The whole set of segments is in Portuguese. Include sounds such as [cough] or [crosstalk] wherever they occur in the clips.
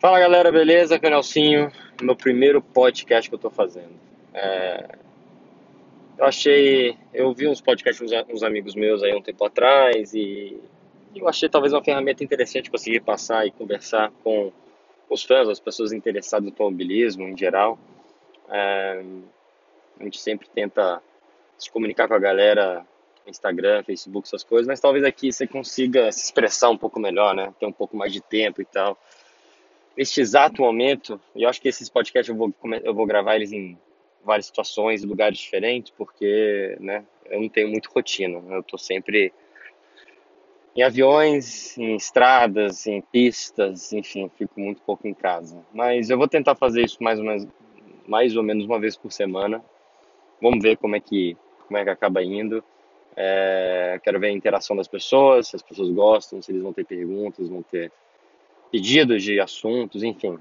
Fala galera, beleza? Aqui é meu primeiro podcast que eu tô fazendo. É, eu achei, eu vi uns podcasts uns, uns amigos meus aí um tempo atrás e eu achei talvez uma ferramenta interessante conseguir passar e conversar com os fãs, as pessoas interessadas no automobilismo em geral. É, a gente sempre tenta se comunicar com a galera Instagram, Facebook, essas coisas, mas talvez aqui você consiga se expressar um pouco melhor, né? Ter um pouco mais de tempo e tal neste exato momento, e eu acho que esses podcasts eu vou, eu vou gravar eles em várias situações, lugares diferentes, porque né, eu não tenho muito rotina. Eu estou sempre em aviões, em estradas, em pistas, enfim, fico muito pouco em casa. Mas eu vou tentar fazer isso mais ou menos, mais ou menos uma vez por semana. Vamos ver como é que, como é que acaba indo. É, quero ver a interação das pessoas, se as pessoas gostam, se eles vão ter perguntas, vão ter pedidos de assuntos, enfim.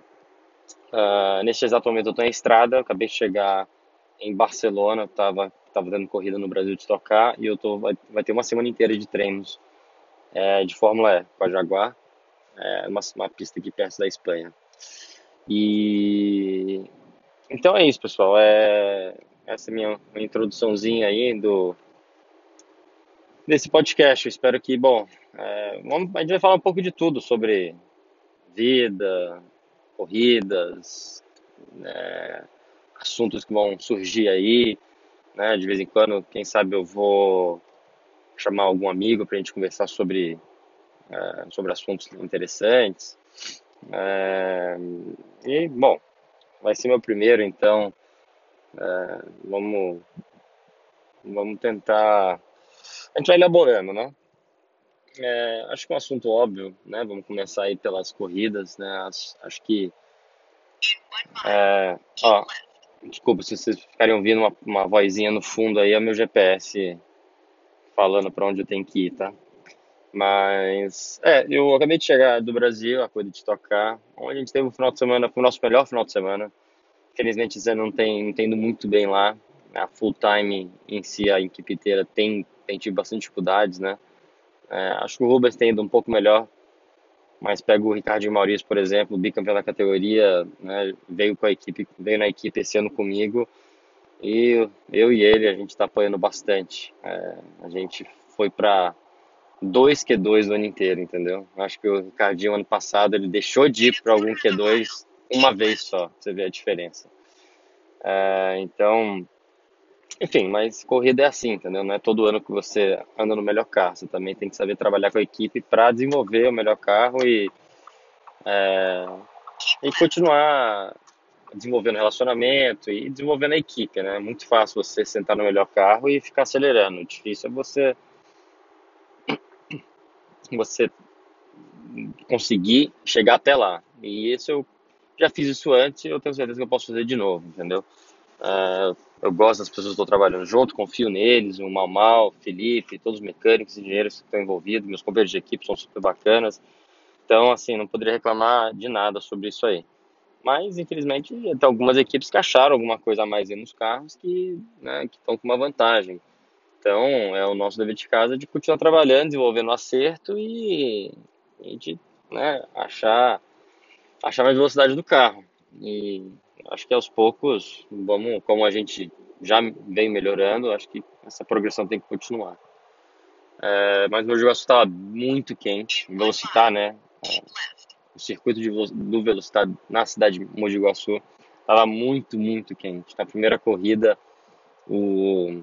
Uh, neste exato momento eu estou em estrada, acabei de chegar em Barcelona, estava tava dando corrida no Brasil de tocar e eu tô vai, vai ter uma semana inteira de treinos é, de Fórmula E com a Jaguar, é uma, uma pista aqui perto da Espanha. E então é isso, pessoal. É essa é minha introduçãozinha aí do desse podcast. Eu espero que, bom, é, vamos, a gente vai falar um pouco de tudo sobre vida, corridas, né, assuntos que vão surgir aí, né, de vez em quando, quem sabe eu vou chamar algum amigo para a gente conversar sobre, é, sobre assuntos interessantes. É, e, bom, vai ser meu primeiro, então é, vamos, vamos tentar. A gente vai elaborando, né? É, acho que é um assunto óbvio, né? Vamos começar aí pelas corridas, né? Acho, que. É, ó, desculpa se vocês ficarem ouvindo uma, uma vozinha no fundo aí, é meu GPS falando para onde eu tenho que ir, tá? Mas, é, eu acabei de chegar do Brasil, a coisa de tocar, onde a gente teve um final de semana, foi o nosso melhor final de semana. Infelizmente, você não tem, não muito bem lá. A full time em si, a equipe inteira tem, tem tido bastante dificuldades, né? É, acho que o Rubens tem ido um pouco melhor, mas pega o Ricardo Maurício, por exemplo, bicampeão da categoria, né, veio com a equipe, veio na equipe esse ano comigo e eu e ele a gente está apoiando bastante. É, a gente foi para dois Q2 o ano inteiro, entendeu? Acho que o Ricardinho ano passado ele deixou de ir para algum Q2 uma vez só, você vê a diferença. É, então enfim, mas corrida é assim, entendeu? Não é todo ano que você anda no melhor carro. Você também tem que saber trabalhar com a equipe para desenvolver o melhor carro e, é, e continuar desenvolvendo relacionamento e desenvolvendo a equipe, né? É muito fácil você sentar no melhor carro e ficar acelerando. O difícil é você você conseguir chegar até lá. E isso eu já fiz isso antes eu tenho certeza que eu posso fazer de novo, entendeu? Uh, eu gosto das pessoas que estou trabalhando junto, confio neles, o Mal Mal, Felipe, todos os mecânicos e engenheiros que estão envolvidos, meus companheiros de equipe são super bacanas. Então, assim, não poderia reclamar de nada sobre isso aí. Mas, infelizmente, tem algumas equipes que acharam alguma coisa a mais nos carros que né, estão com uma vantagem. Então, é o nosso dever de casa de continuar trabalhando, desenvolvendo o acerto e, e de né, achar, achar mais velocidade do carro. E acho que aos poucos, vamos, como a gente já vem melhorando, acho que essa progressão tem que continuar. É, mas meu jogo estava muito quente, Velocitar, né? O circuito de, do Velocitar na cidade de Mogi Guaçu estava muito, muito quente. Na primeira corrida, o,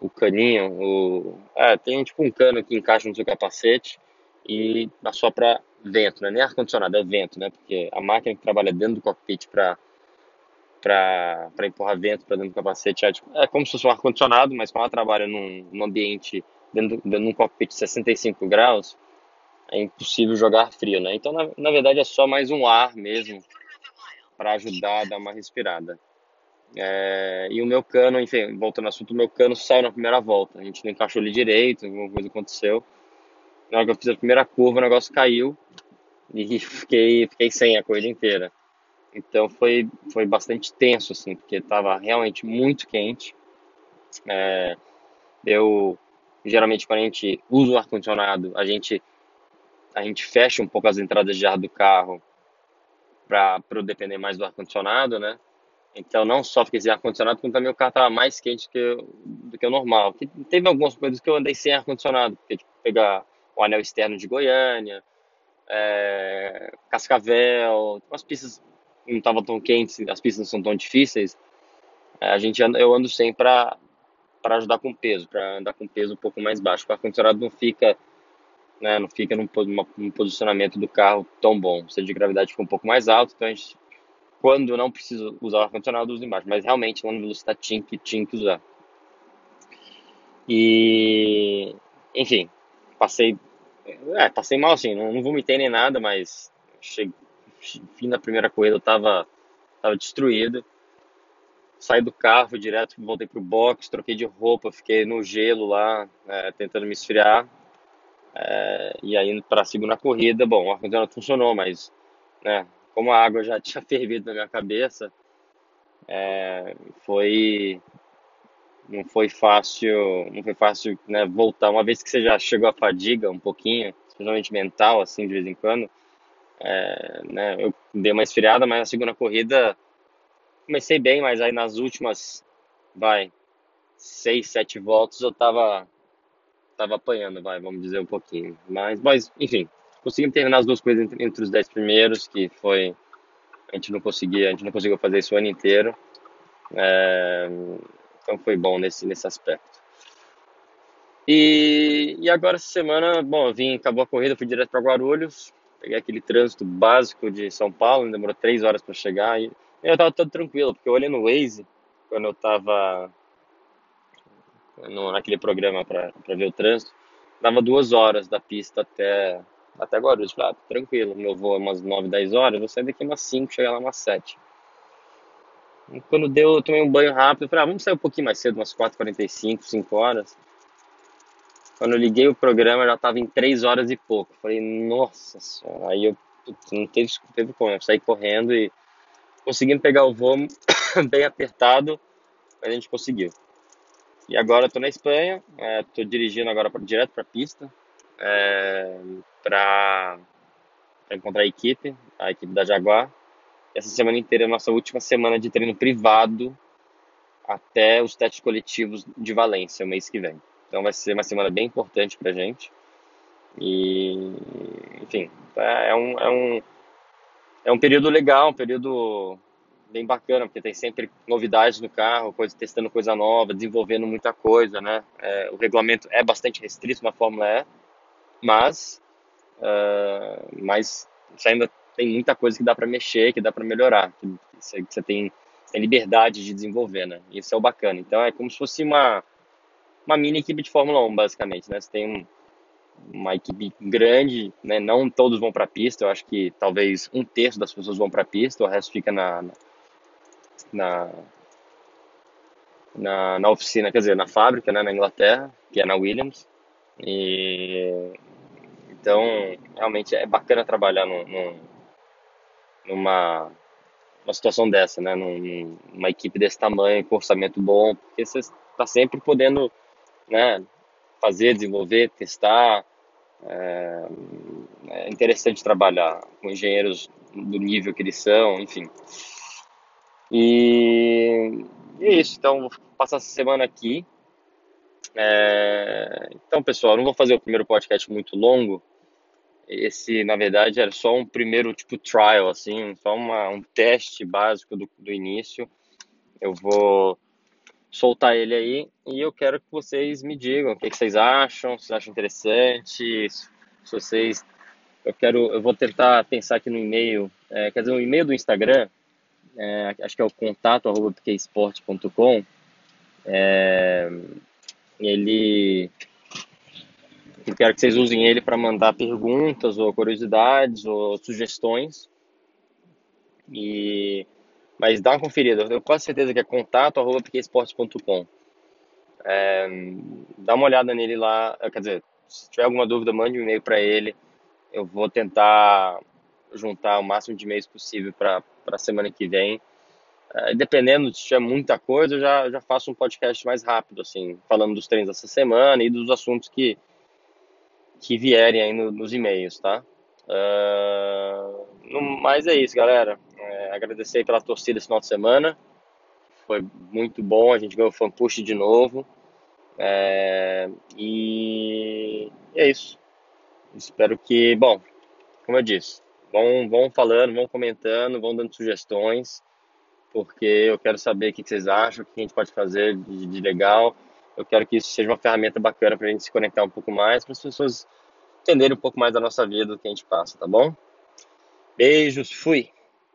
o caninho, o, é, tem tipo um cano que encaixa no seu capacete e assopra vento, né? nem ar-condicionado, é vento, né? Porque a máquina que trabalha dentro do cockpit para para empurrar vento para dentro do capacete. É, tipo, é como se fosse um ar-condicionado, mas como ela trabalha num, num ambiente dentro, dentro de um cockpit de 65 graus, é impossível jogar frio, né? Então, na, na verdade, é só mais um ar mesmo para ajudar a dar uma respirada. É, e o meu cano, enfim, voltando ao assunto, o meu cano saiu na primeira volta. A gente não encaixou ele direito, alguma coisa aconteceu. Na hora que eu fiz a primeira curva, o negócio caiu e fiquei, fiquei sem a corrida inteira. Então foi, foi bastante tenso, assim, porque estava realmente muito quente. É, eu, geralmente, quando a gente usa o ar-condicionado, a gente, a gente fecha um pouco as entradas de ar do carro para eu depender mais do ar-condicionado, né? Então não só fiquei sem ar-condicionado, como também o carro estava mais quente que, do que o normal. Teve algumas coisas que eu andei sem ar-condicionado, porque tipo, pegar o anel externo de Goiânia, é, Cascavel, as pistas não estavam tão quentes, as pistas não são tão difíceis. É, a gente anda, eu ando sem para para ajudar com peso, para andar com peso um pouco mais baixo. O ar-condicionado não fica, né, não fica num, num, posicionamento do carro tão bom. O centro de gravidade fica um pouco mais alto, então a gente, quando não precisa usar o ar-condicionado, usa embaixo. Mas realmente, lá no velocidade tinha que, tinha que usar. E, enfim, passei, é, passei mal assim, não, não vomitei nem nada, mas cheguei, fim da primeira corrida eu tava, tava destruído saí do carro, direto, voltei pro box, troquei de roupa, fiquei no gelo lá, é, tentando me esfriar. É, e aí para segunda corrida, bom, o ar-condicionado funcionou, mas né, como a água já [laughs] tinha fervido na minha cabeça, é, foi não foi fácil, não foi fácil né, voltar. Uma vez que você já chegou à fadiga um pouquinho, especialmente mental, assim, de vez em quando, é, né, eu dei uma esfriada, mas na segunda corrida comecei bem, mas aí nas últimas, vai, seis, sete voltas eu tava, tava apanhando, vai, vamos dizer um pouquinho. Mas, mas enfim, conseguimos terminar as duas coisas entre, entre os dez primeiros, que foi, a gente não conseguia, a gente não conseguiu fazer isso o ano inteiro. É, então foi bom nesse, nesse aspecto. E, e agora essa semana, bom, eu vim, acabou a corrida, fui direto para Guarulhos, peguei aquele trânsito básico de São Paulo, demorou três horas para chegar e eu tava todo tranquilo, porque eu olhei no Waze, quando eu tava no, naquele programa para ver o trânsito, dava duas horas da pista até, até Guarulhos. Falei, ah, tranquilo, meu voo é umas 9, 10 horas, vou sair daqui umas 5, chegar lá umas 7. Quando deu, eu tomei um banho rápido, falei, ah, vamos sair um pouquinho mais cedo, umas 4h45, 5 horas. Quando eu liguei o programa, já tava em 3 horas e pouco. Falei, nossa senhora, aí eu não teve, teve como, eu saí correndo e conseguindo pegar o voo [coughs] bem apertado, mas a gente conseguiu. E agora estou na Espanha, é, dirigindo agora pra, direto para a pista é, para encontrar a equipe, a equipe da Jaguar. Essa semana inteira é a nossa última semana de treino privado até os testes coletivos de Valência, o mês que vem. Então vai ser uma semana bem importante para a gente. E, enfim, é, é um, é um é um período legal, um período bem bacana, porque tem sempre novidades no carro, coisa, testando coisa nova, desenvolvendo muita coisa, né? É, o regulamento é bastante restrito na Fórmula E, mas, uh, mas ainda tem muita coisa que dá para mexer, que dá para melhorar, que você, tem, tem, liberdade de desenvolver, né? Isso é o bacana. Então é como se fosse uma, uma mini equipe de Fórmula 1, basicamente, né? Você tem um uma equipe grande, né? Não todos vão para a pista. Eu acho que talvez um terço das pessoas vão para a pista, o resto fica na, na na, na oficina, quer dizer, na fábrica, né, na Inglaterra, que é na Williams. E então realmente é bacana trabalhar no, no, numa uma situação dessa, né, numa equipe desse tamanho, com orçamento bom, porque você está sempre podendo, né, fazer, desenvolver, testar, é, é interessante trabalhar com engenheiros do nível que eles são, enfim. E, e é isso, então vou passar essa semana aqui. É, então, pessoal, não vou fazer o primeiro podcast muito longo. Esse, na verdade, era só um primeiro tipo trial, assim, só uma, um teste básico do, do início. Eu vou soltar ele aí e eu quero que vocês me digam o que, que vocês acham, se acham interessante, se vocês eu quero eu vou tentar pensar aqui no e-mail é, quer dizer o e-mail do Instagram é, acho que é o contato arroba é, ele eu quero que vocês usem ele para mandar perguntas ou curiosidades ou sugestões e mas dá uma conferida. Eu tenho quase certeza que é contato.piquesportes.com. É, dá uma olhada nele lá. Quer dizer, se tiver alguma dúvida, mande um e-mail para ele. Eu vou tentar juntar o máximo de e-mails possível para a semana que vem. É, dependendo se tiver muita coisa, eu já, já faço um podcast mais rápido, assim, falando dos treinos dessa semana e dos assuntos que, que vierem aí no, nos e-mails, tá? Uh, no, mas é isso, galera. É, agradecer pela torcida esse final de semana. Foi muito bom. A gente ganhou o fan de novo. É, e é isso. Espero que, bom, como eu disse, vão, vão falando, vão comentando, vão dando sugestões, porque eu quero saber o que vocês acham, o que a gente pode fazer de, de legal. Eu quero que isso seja uma ferramenta bacana para a gente se conectar um pouco mais, para as pessoas entenderem um pouco mais da nossa vida, do que a gente passa, tá bom? Beijos, fui!